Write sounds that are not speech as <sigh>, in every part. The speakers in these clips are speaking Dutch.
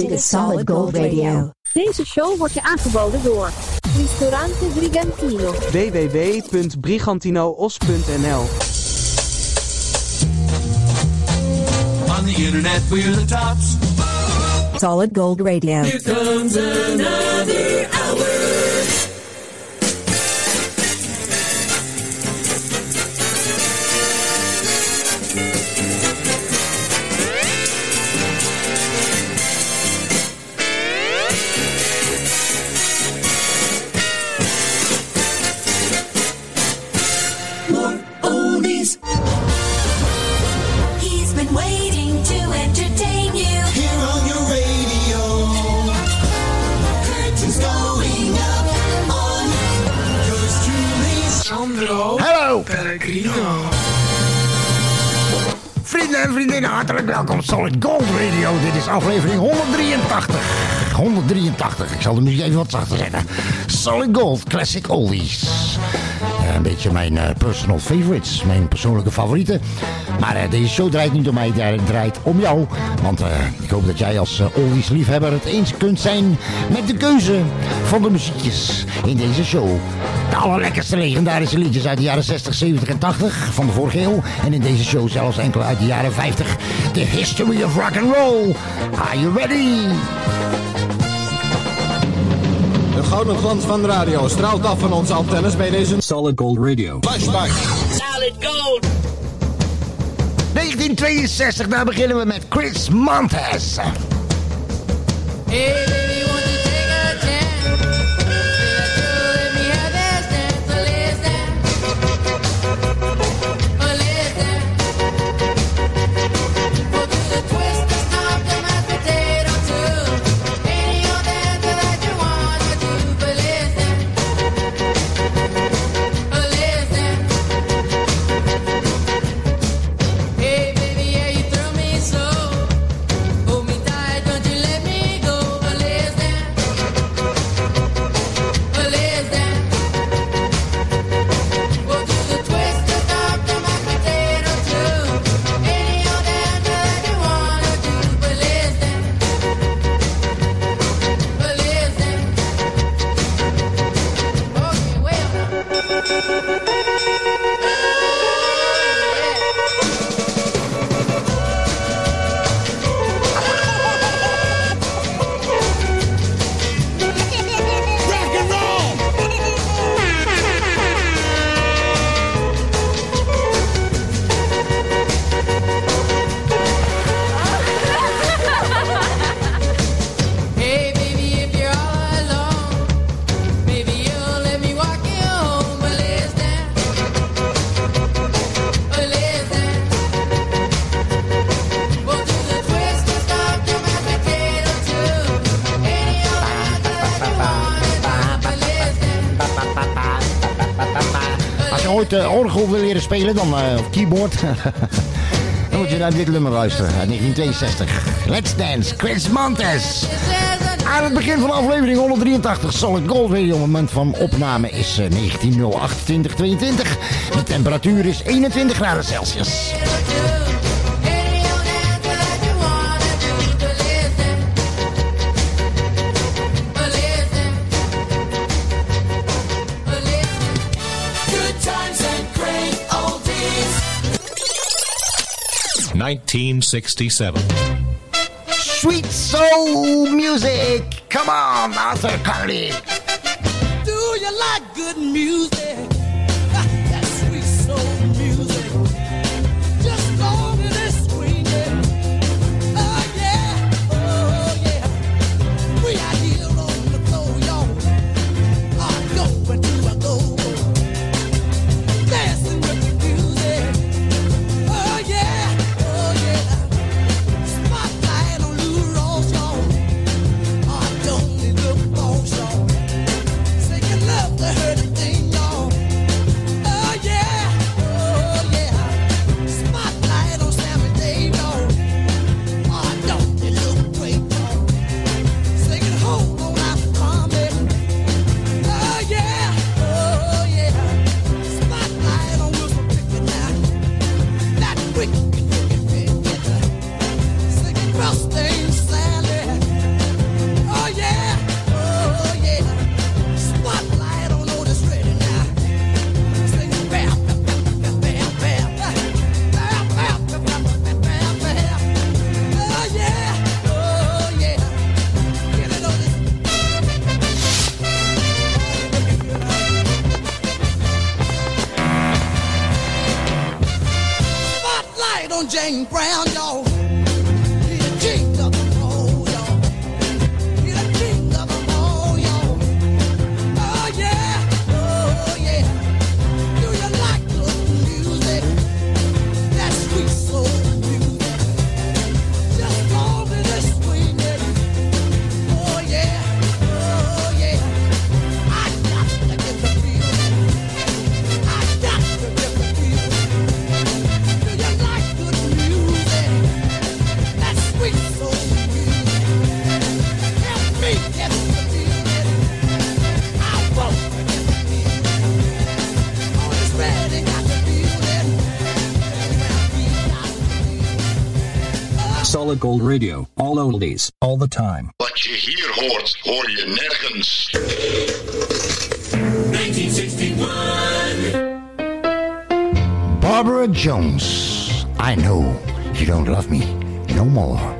Dit is Solid Gold Radio. Deze show wordt je aangeboden door Ristorante Brigantino. www.brigantinoos.nl On the internet, we're the tops. Solid Gold Radio. Here comes another hour. En vriendinnen, hartelijk welkom. Solid Gold Radio. Dit is aflevering 183. 183. Ik zal de muziek even wat zachter zetten. Solid Gold, Classic Oldies. Eh, een beetje mijn eh, personal favorites. Mijn persoonlijke favorieten. Maar eh, deze show draait niet om mij, draait om jou. Want ik hoop dat jij als oldies liefhebber het eens kunt zijn met de keuze van de muziekjes in deze show. De allerlekkerste legendarische liedjes uit de jaren 60, 70 en 80 van de vorige eeuw. En in deze show zelfs enkele uit de jaren 50. The History of Rock and Roll. Are you ready? De gouden glans van de radio straalt af van onze antennes bij deze Solid Gold Radio. flashback. 1962, daar beginnen we met Chris Montes. Hey ooit uh, orgel wil leren spelen, dan, eh, keyboard, <laughs> dan moet je naar dit nummer luisteren uit 1962. Let's Dance, Chris Montes. Aan het begin van aflevering 183 Solid Gold Radio. moment van opname is eh, 19.028.22. De temperatuur is 21 graden Celsius. 1967. Sweet soul music. Come on, Arthur Carly. Do you like good music? quick. gold radio, all oldies, all the time. But you hear hordes hoor je nergens. 1961. Barbara Jones, I know you don't love me no more.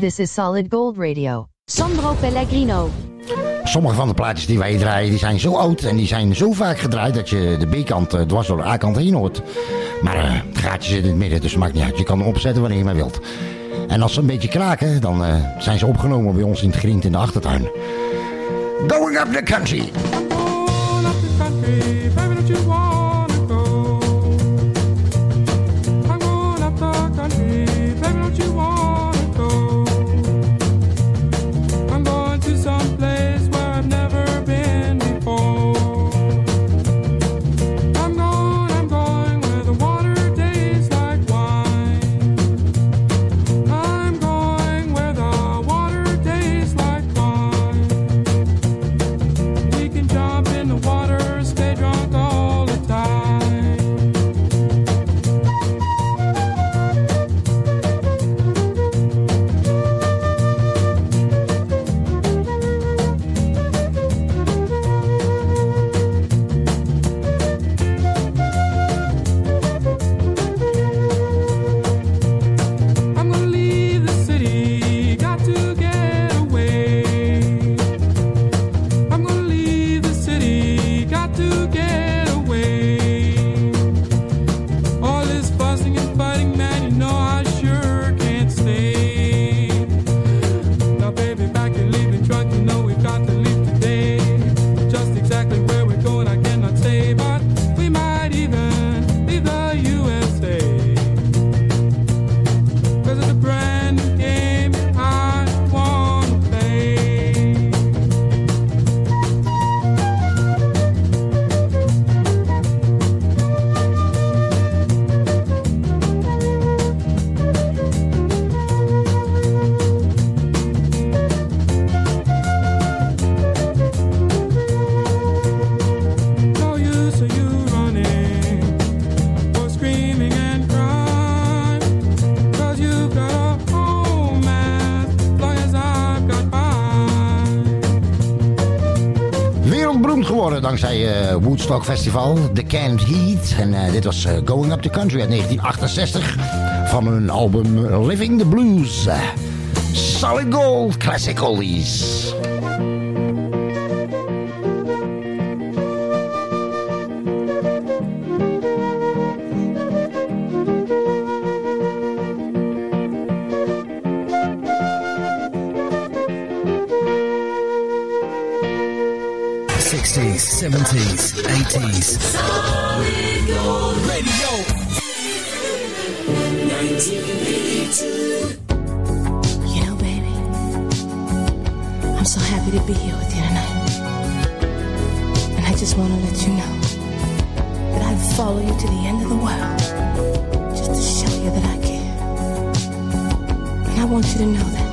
This is Solid Gold Radio. Sandro Pellegrino. Sommige van de plaatjes die wij draaien, die zijn zo oud en die zijn zo vaak gedraaid dat je de B-kant eh, dwars door de A-kant heen hoort. Maar uh, het gaatje zit in het midden, dus het maakt niet uit. Je kan hem opzetten wanneer je maar wilt. En als ze een beetje kraken, dan eh, zijn ze opgenomen bij ons in het grind in de achtertuin. Going up the country. zei eh, Woodstock Festival, The Canned Heat. En eh, dit was eh, Going Up The Country uit 1968 van hun album Living The Blues. solid gold classic oldies. 60s, 70s, 80s. Solid Gold Radio. 1982. You know, baby, I'm so happy to be here with you tonight. And I just want to let you know that I'd follow you to the end of the world just to show you that I care. And I want you to know that.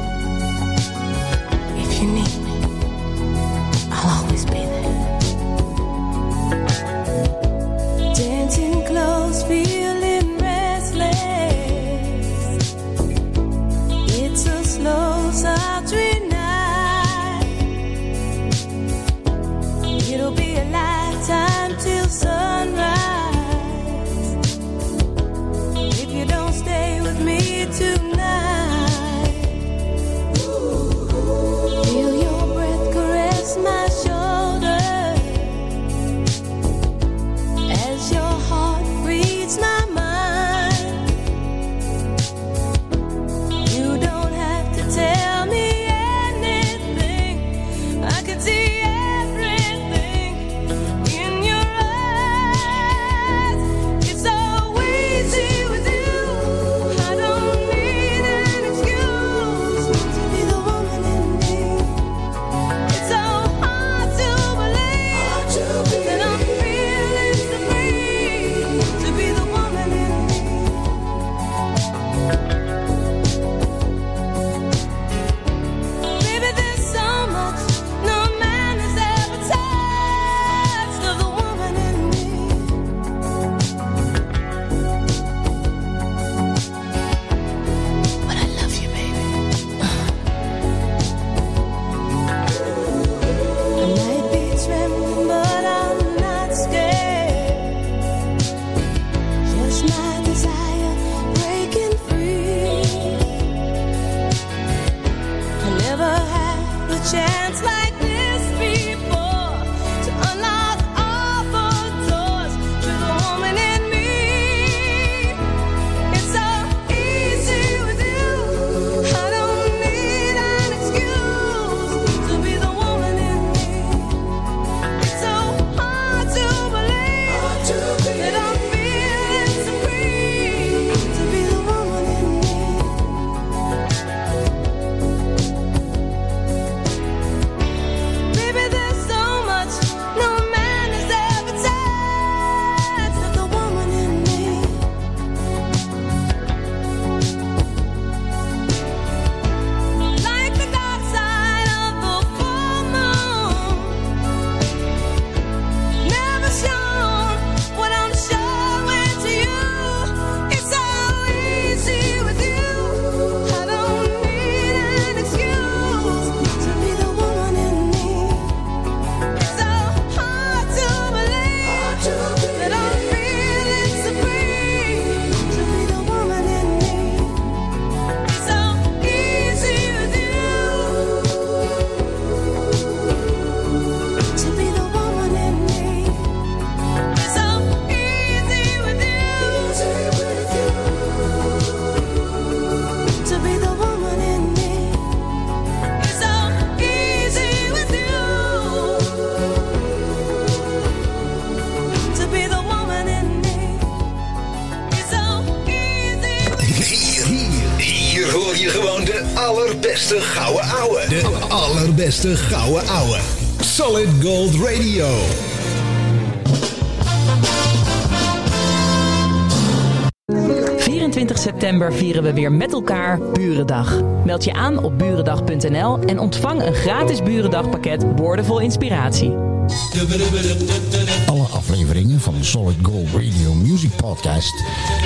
beste gouden ouwe. Solid Gold Radio. september vieren we weer met elkaar Burendag. Meld je aan op burendag.nl en ontvang een gratis Burendagpakket Woordenvol Inspiratie. Alle afleveringen van de Solid Gold Radio Music Podcast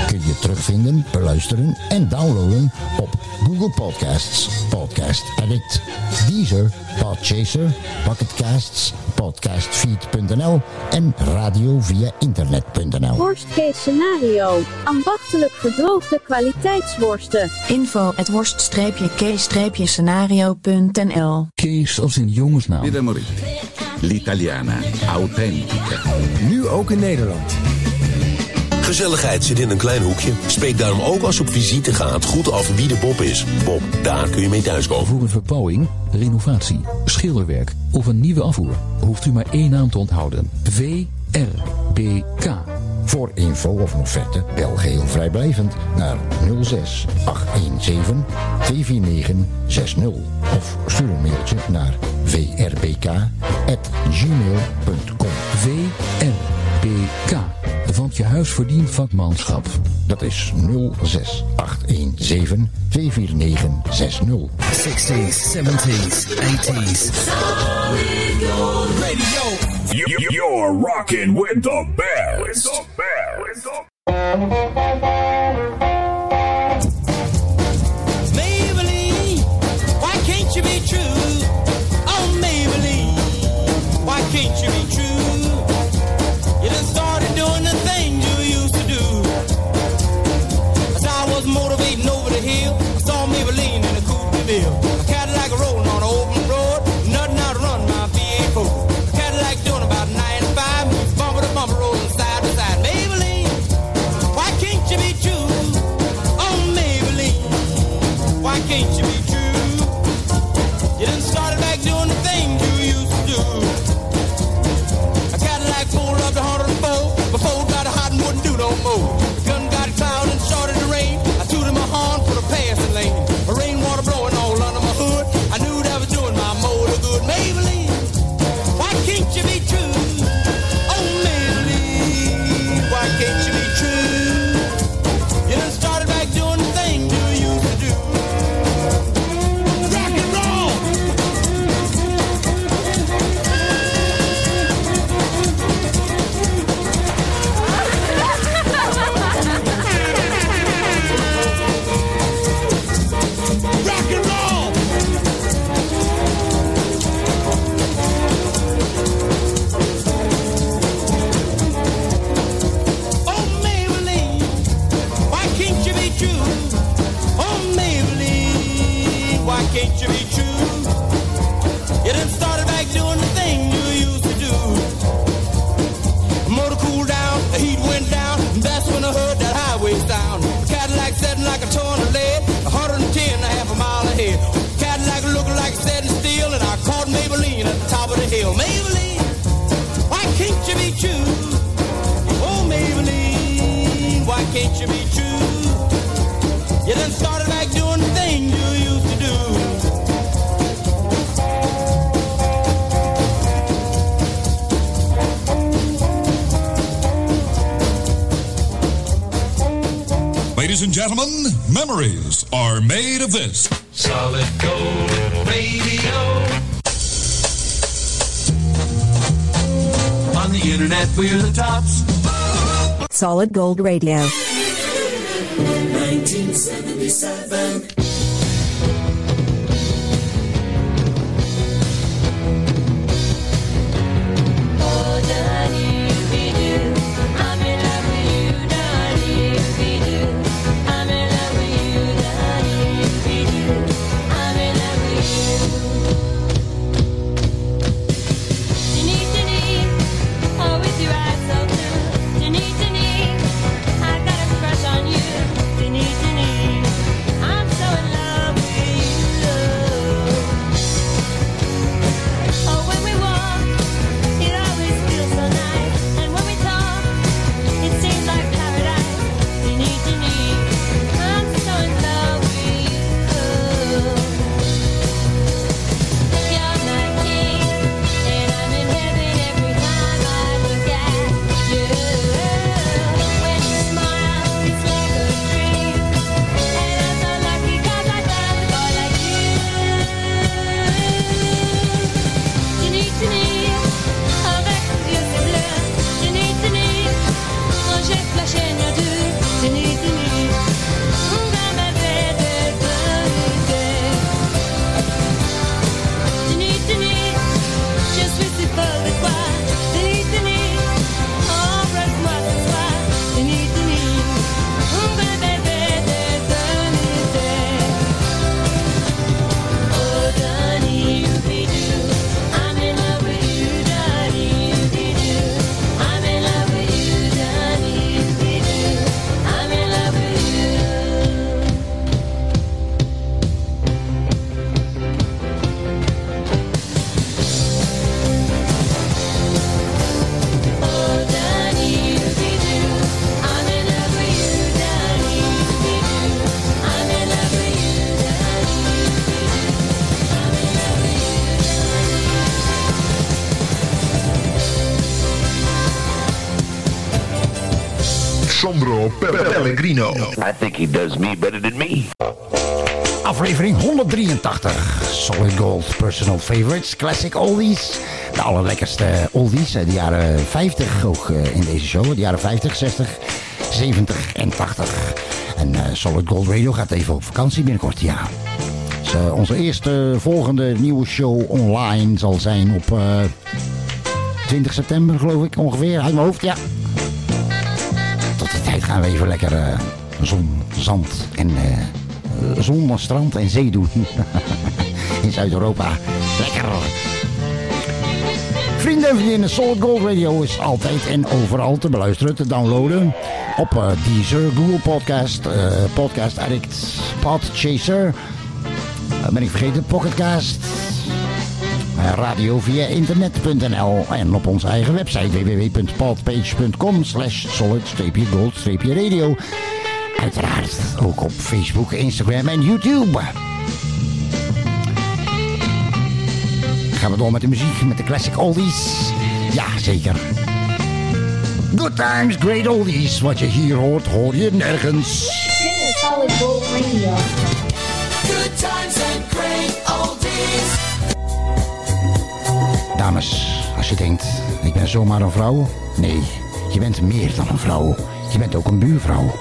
kun je terugvinden, beluisteren en downloaden op Google Podcasts, Podcast Addict, Deezer, Podchaser, Pocketcasts, podcastfeed.nl en radio via internet.nl. Worst case scenario, ambachtelijk gedroogde kwaliteitsworsten. Info at worst-case-scenario.nl Kees als in jongensnaam. L'Italiana, authentica. Nu ook in Nederland. Gezelligheid zit in een klein hoekje. Spreek daarom ook als je op visite gaat goed af wie de Bob is. Bob, daar kun je mee thuiskomen. Voor een verbouwing, renovatie, schilderwerk of een nieuwe afvoer... hoeft u maar één naam te onthouden. VRBK. Voor info of een offerte bel geheel vrijblijvend naar 06 817 24960 of stuur een mailtje naar vrbk@gmail.com. VRBK PK. Want je huis verdient vakmanschap. Dat is 06817 24960. 60s, 70s, 80s. Radio. You're rocking with the best. With the best. still. this. Solid Gold Radio. On the internet, we're the tops. Solid Gold Radio. 1977. He does me better than me. Aflevering 183. Solid Gold Personal Favorites. Classic Oldies. De allerlekkerste oldies uit de jaren 50 ook eh, in deze show. De jaren 50, 60, 70 en 80. En eh, Solid Gold Radio gaat even op vakantie binnenkort, ja. Dus, eh, onze eerste volgende nieuwe show online zal zijn op eh, 20 september, geloof ik, ongeveer. Uit mijn hoofd, ja. Tot die tijd gaan we even lekker zon, zand en eh, zon, strand en zee doen. <laughs> In Zuid-Europa. Lekker. Vrienden en vriendinnen, Solid Gold Radio is altijd en overal te beluisteren, te downloaden. Op eh, Deezer, Google Podcast, eh, Podcast Addict, Podchaser. Eh, ben ik vergeten, Pocketcast. Radio via internet.nl en op onze eigen website www.podpage.com slash solid-gold-radio. Uiteraard ook op Facebook, Instagram en YouTube. Gaan we door met de muziek, met de classic oldies? Ja, zeker. Good times, great oldies. Wat je hier hoort, hoor je nergens. Dit is Solid Gold Radio. Good times and great oldies. Dames, als je denkt, ik ben zomaar een vrouw. Nee, je bent meer dan een vrouw. Je bent ook een buurvrouw.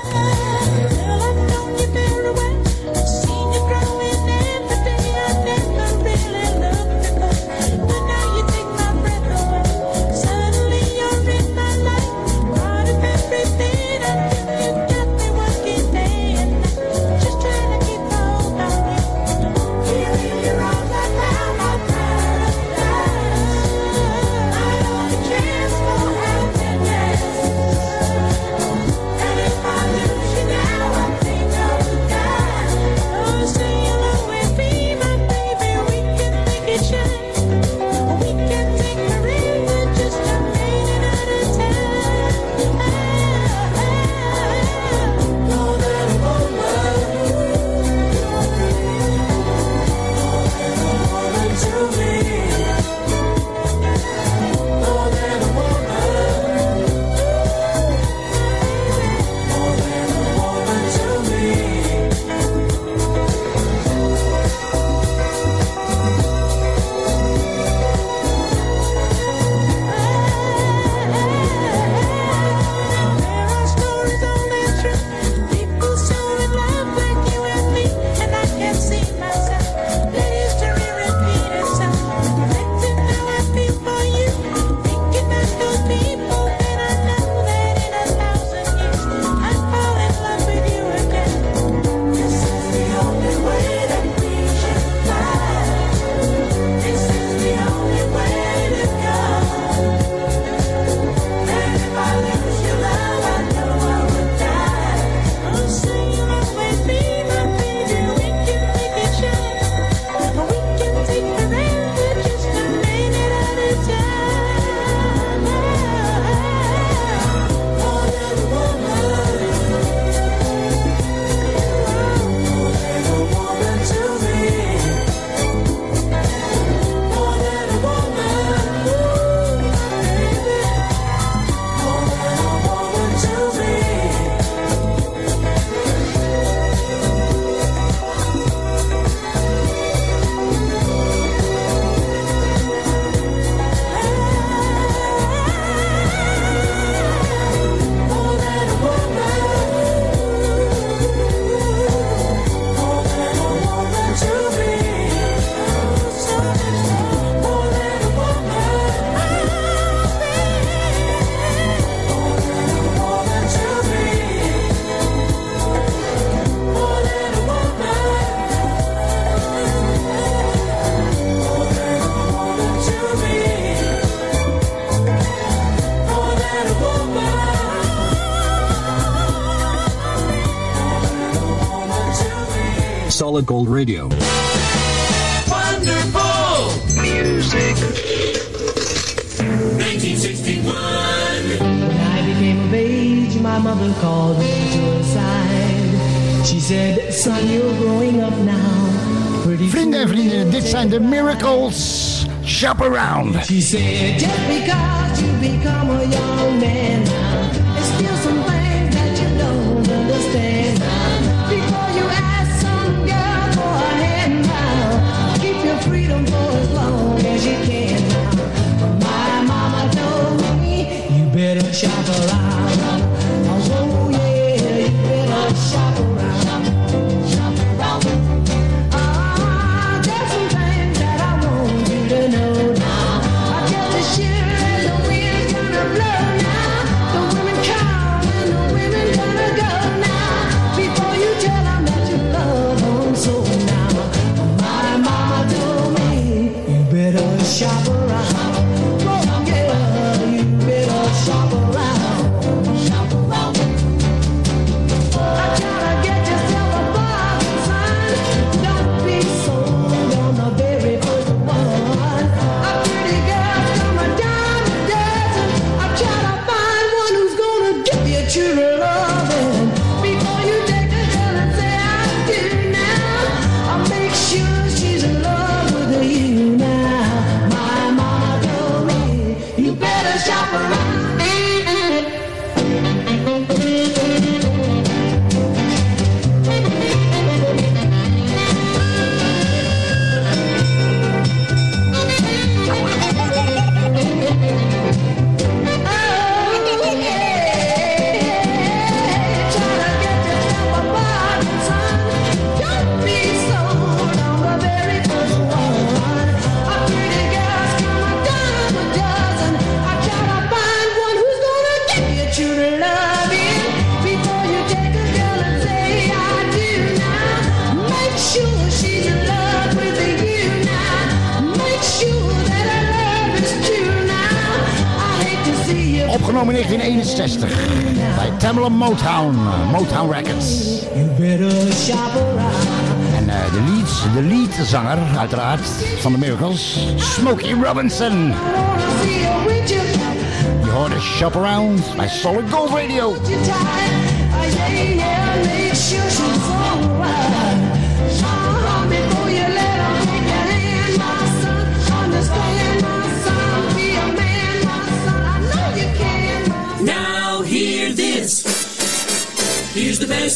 Solid Gold Radio. Wonderful music. 1961. When I became of age, my mother called me to her side. She said, son, you're growing up now. Pretty Vrienden en vriendinnen, dit zijn de Miracles. Shop around. She said, just because you become a young man now, travel zanger, uiteraard, van de Miracles. Smokey Robinson. Je hoorde Shop Around bij Solid Gold Radio.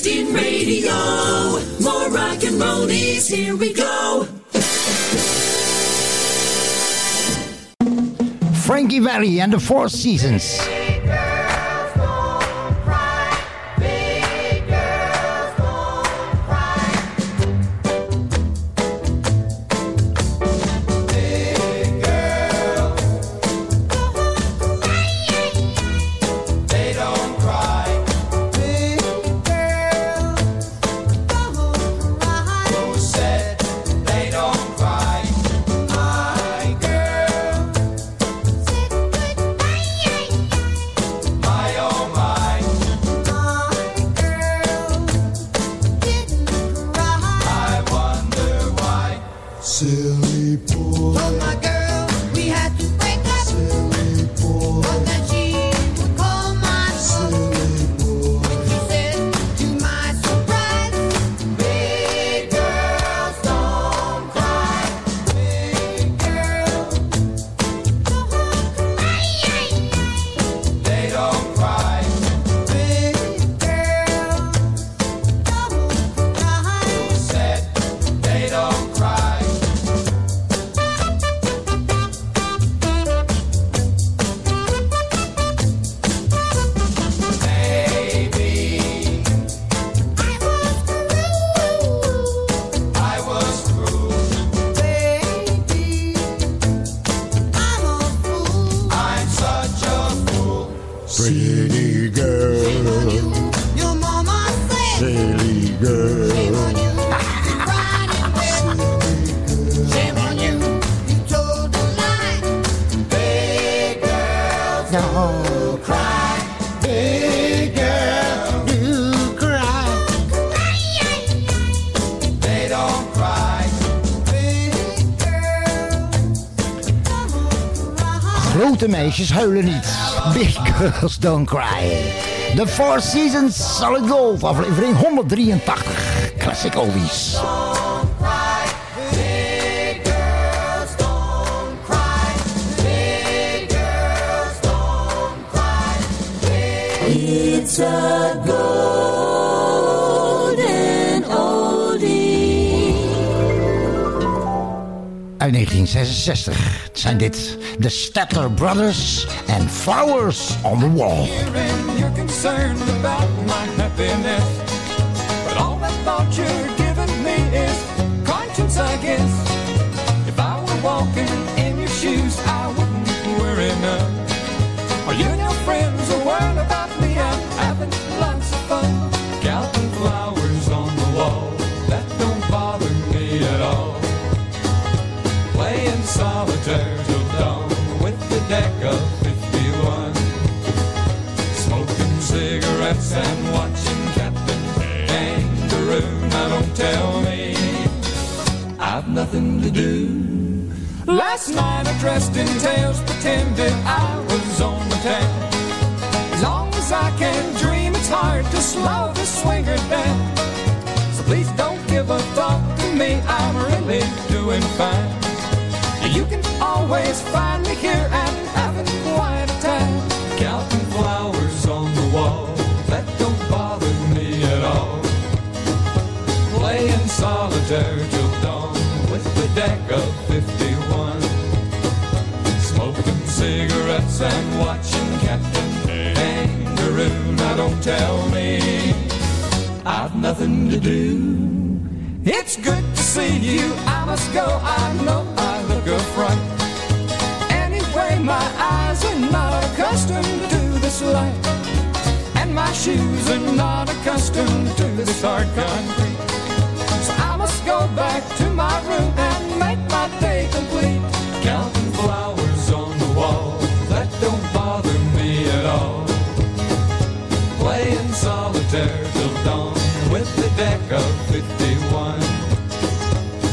Christian Radio. More rock and rollies, here we go. Frankie Valli and the Four Seasons. meisjes huilen niet. Big girls don't cry. The Four Seasons Solid Gold, aflevering 183. Classic oldies. It's a golden oldie. Uit 1966 zijn dit de Statler Brothers and Flowers on the Wall. you're concerned about my happiness. But all that thought you're giving me is conscience, I guess. If I were walking in your shoes, I wouldn't worry. Are you and your friends about nothing to do. Last night I dressed in tails, pretended I was on the town. As long as I can dream, it's hard to slow the swinger down. So please don't give a thought to me, I'm really doing fine. You can always find me here and having quite a time. Counting flowers on the wall, that don't bother me at all. Playing solitaire don't tell me I've nothing to do. It's good to see you. I must go. I know I look a fright. Anyway, my eyes are not accustomed to this light. And my shoes are not accustomed to this hard concrete. So I must go back to my room Deck of 51.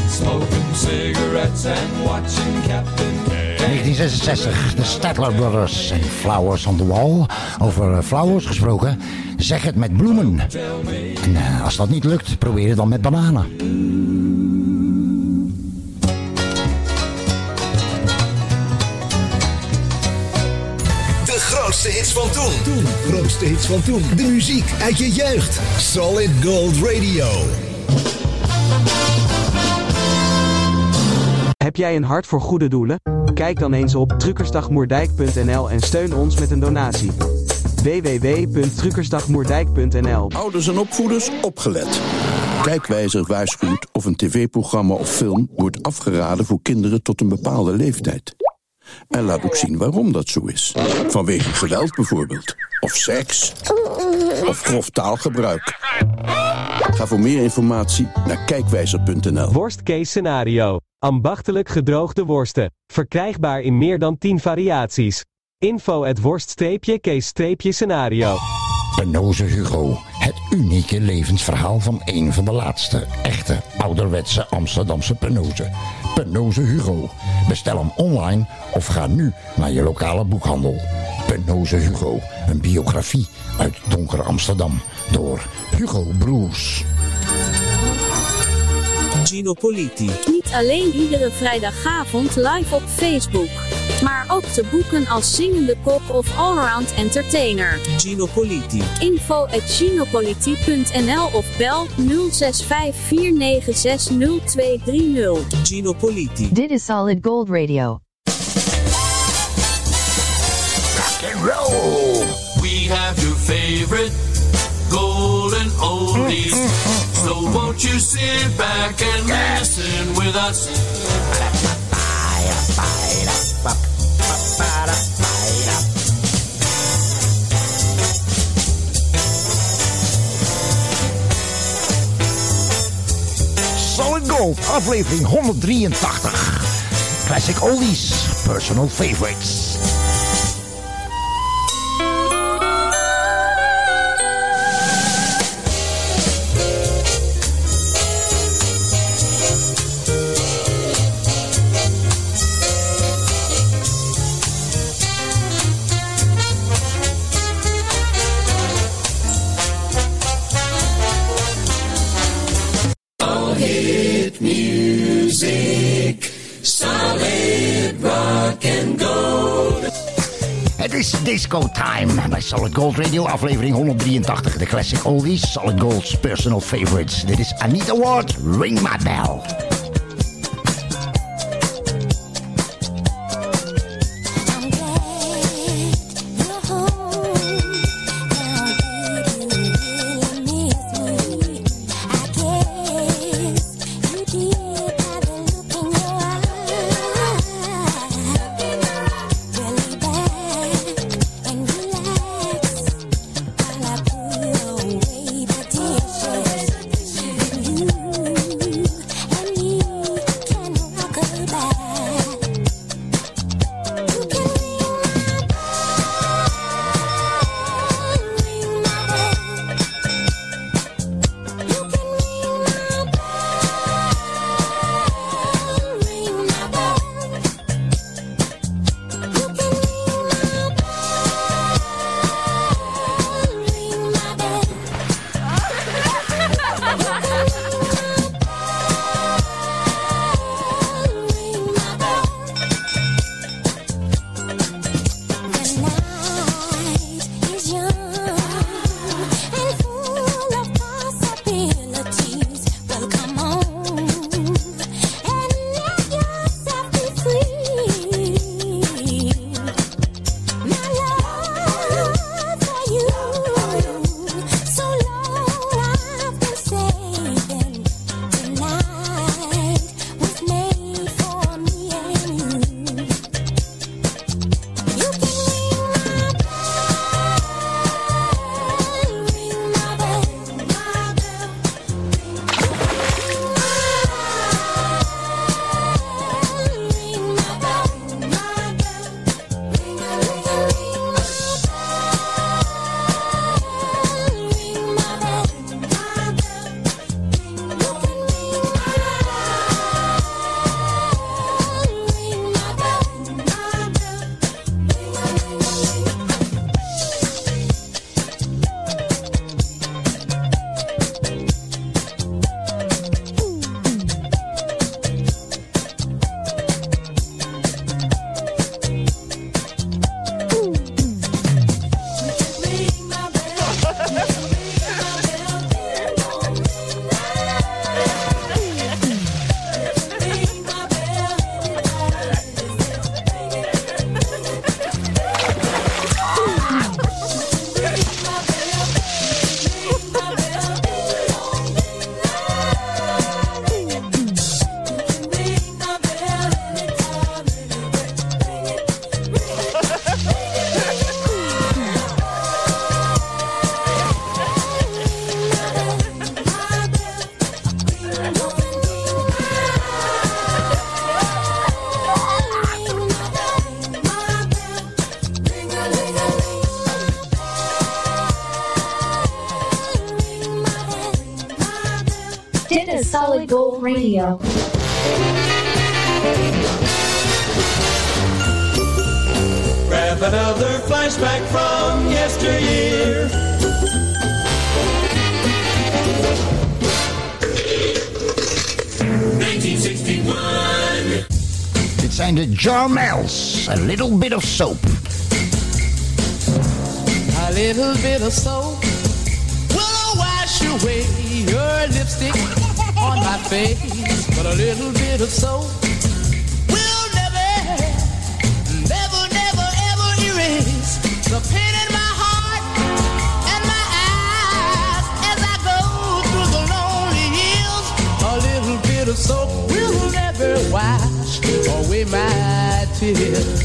Smoking cigarettes and watching Captain 1966, de Statler Brothers en Flowers on the Wall. Over eh, flowers gesproken, zeg het met bloemen. En eh, als dat niet lukt, probeer het dan met bananen. Grootste hits van toen. Grootste hits van toen. De muziek uit je jeugd. Solid Gold Radio. Heb jij een hart voor goede doelen? Kijk dan eens op truckersdagmoerdijk.nl en steun ons met een donatie. www.truckersdagmoerdijk.nl Ouders en opvoeders, opgelet. Kijkwijzer waarschuwt of een tv-programma of film wordt afgeraden voor kinderen tot een bepaalde leeftijd. En laat ook zien waarom dat zo is. Vanwege geweld bijvoorbeeld. Of seks. Of grof taalgebruik. Ga voor meer informatie naar kijkwijzer.nl. Worst case scenario. Ambachtelijk gedroogde worsten. Verkrijgbaar in meer dan 10 variaties. Info at worst-case-scenario. Penoze Hugo. Het unieke levensverhaal van een van de laatste echte ouderwetse Amsterdamse Penoze. Penoze Hugo. Bestel hem online of ga nu naar je lokale boekhandel. Penoze Hugo. Een biografie uit donker Amsterdam door Hugo Broers. Gino Politi. Niet alleen iedere vrijdagavond live op Facebook. Maar ook te boeken als zingende kok of allround entertainer. Gino Politi. Info at ginopolitie.nl of bel 0654960230. Gino Politi. Dit is Solid Gold Radio. roll. We have your favorite golden oldies. So won't you sit back and listen with us? Solid Aflevering 183. Classic Oldies, personal favorites. Disco time bij Solid Gold Radio, aflevering 183. De classic oldies, Solid Gold's personal favorites. Dit is Anita Ward, Ring My Bell. charm. A little bit of soap. A little bit of soap will wash away your lipstick on my face. But a little bit of soap tears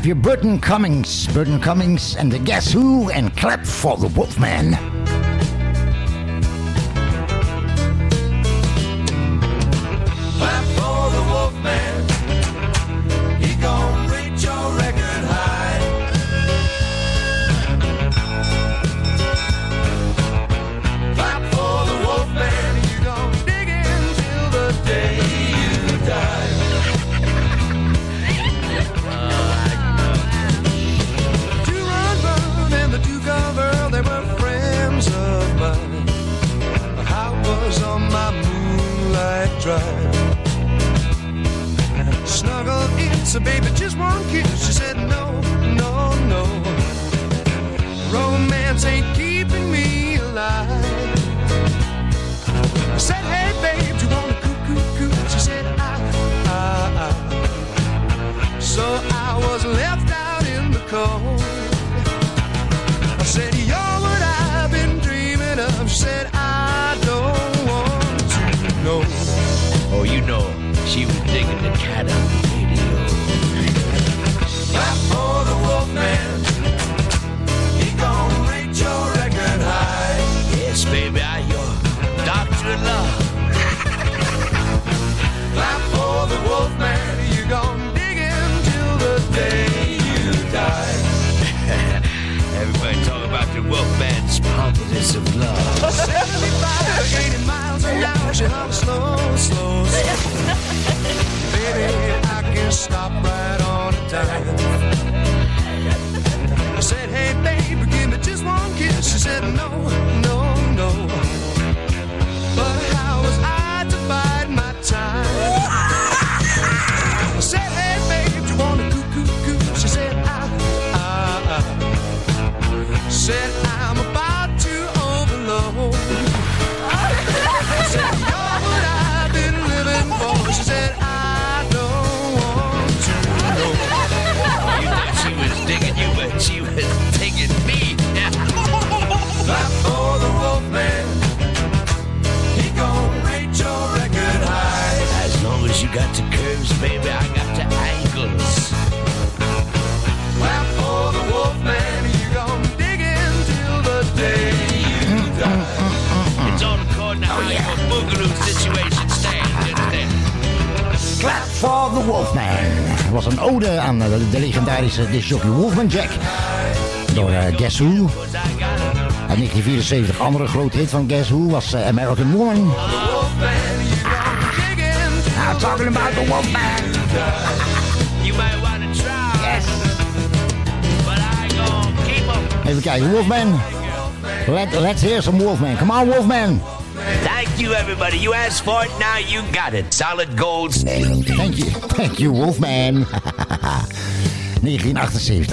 grab your Burton Cummings, Burton Cummings, and the Guess Who, and clap for the Wolfman. come slow, slow, slow. <laughs> Baby, I can stop right on a dime. I said, hey, baby, give me just one kiss. She said, no. Wolfman. Het was een ode aan eh, de legendarische discjockey Wolfman Jack. Door eh, Guess Who. En 1974 andere grote hit van Guess Who was eh, American Woman. I'm talking about the Wolfman. Yes. Even kijken, Wolfman. Let, let's hear some Wolfman. Come on, Wolfman. you, everybody. You asked for it, now you got it. Solid gold. Thank you. Thank you, Wolfman. <laughs> 1978.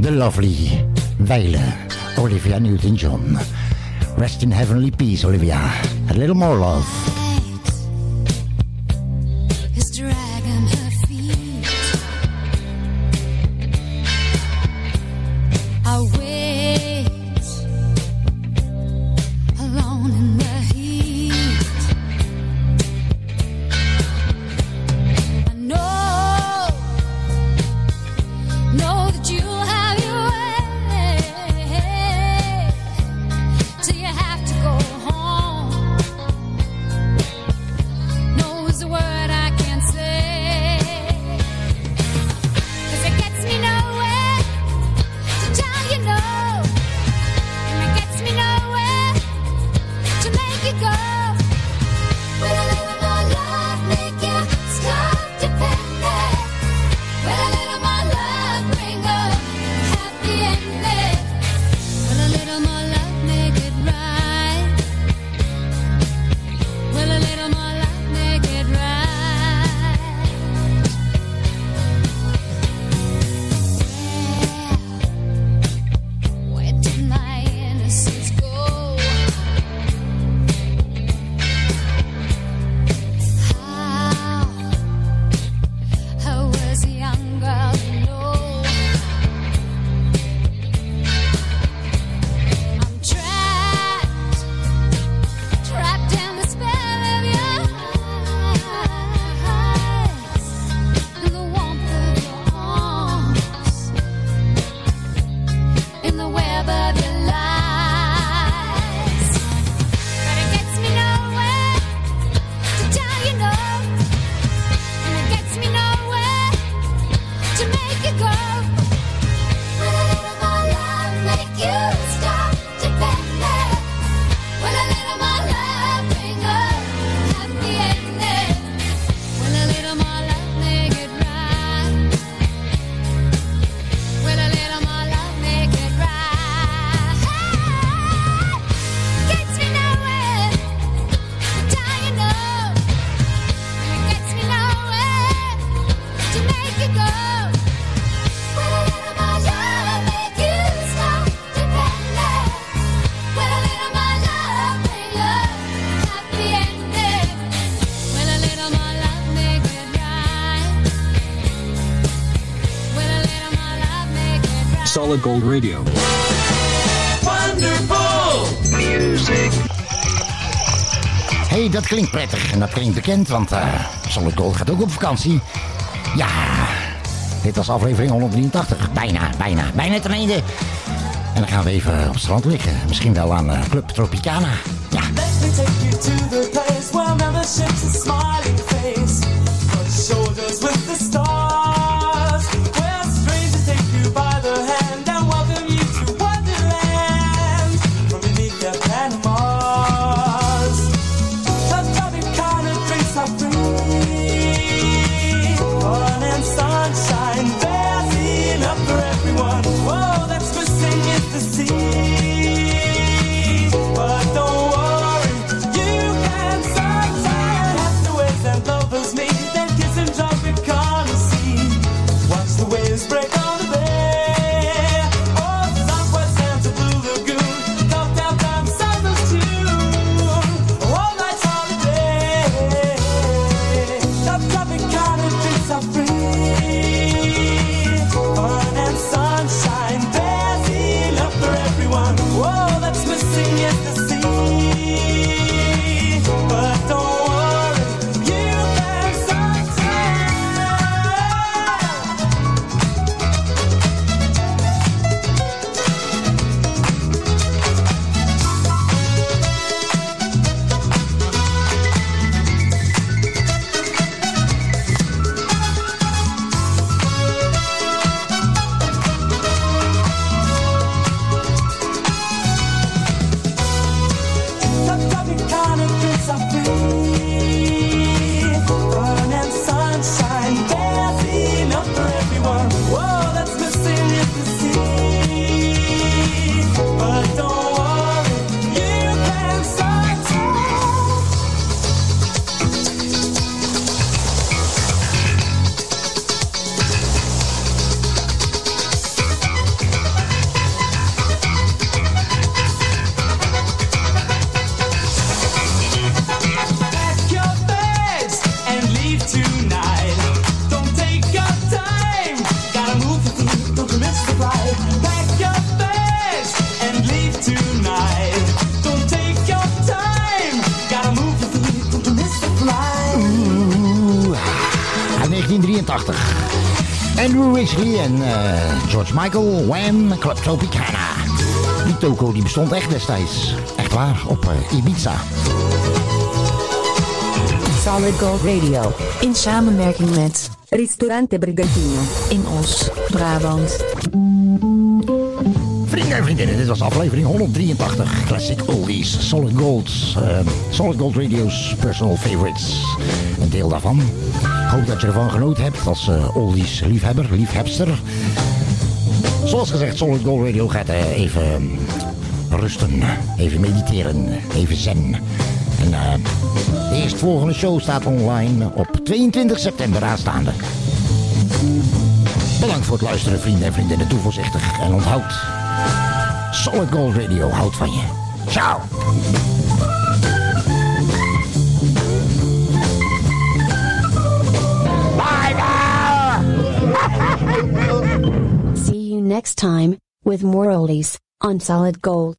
The lovely Weiler, Olivia Newton-John. Rest in heavenly peace, Olivia. A little more love. Gold Radio. Wonderful music. hey, dat klinkt prettig en dat klinkt bekend, want uh, Solid Gold gaat ook op vakantie. Ja, dit was aflevering 183. Bijna, bijna, bijna ten einde. En dan gaan we even op het strand liggen. Misschien wel aan eh, Club Tropicana. Michael, Wham, Club Tropicana. Die toko die bestond echt destijds. Echt waar, op eh, Ibiza. Solid Gold Radio. In samenwerking met Ristorante Brigantino. In Os, Brabant. Vrienden en vriendinnen, dit was aflevering 183. Classic Oldies, Solid Gold. eh, Solid Gold Radio's personal favorites. Een deel daarvan. Ik hoop dat je ervan genoten hebt als eh, Oldies liefhebber, liefhebster. Zoals gezegd, Solid Gold Radio gaat eh, even eh, rusten. Even mediteren. Even zen. En eh, de eerstvolgende show staat online op 22 september aanstaande. Bedankt voor het luisteren, vrienden en vriendinnen. Doe voorzichtig en onthoud. Solid Gold Radio houdt van je. Ciao! Next time with more oldies on Solid Gold.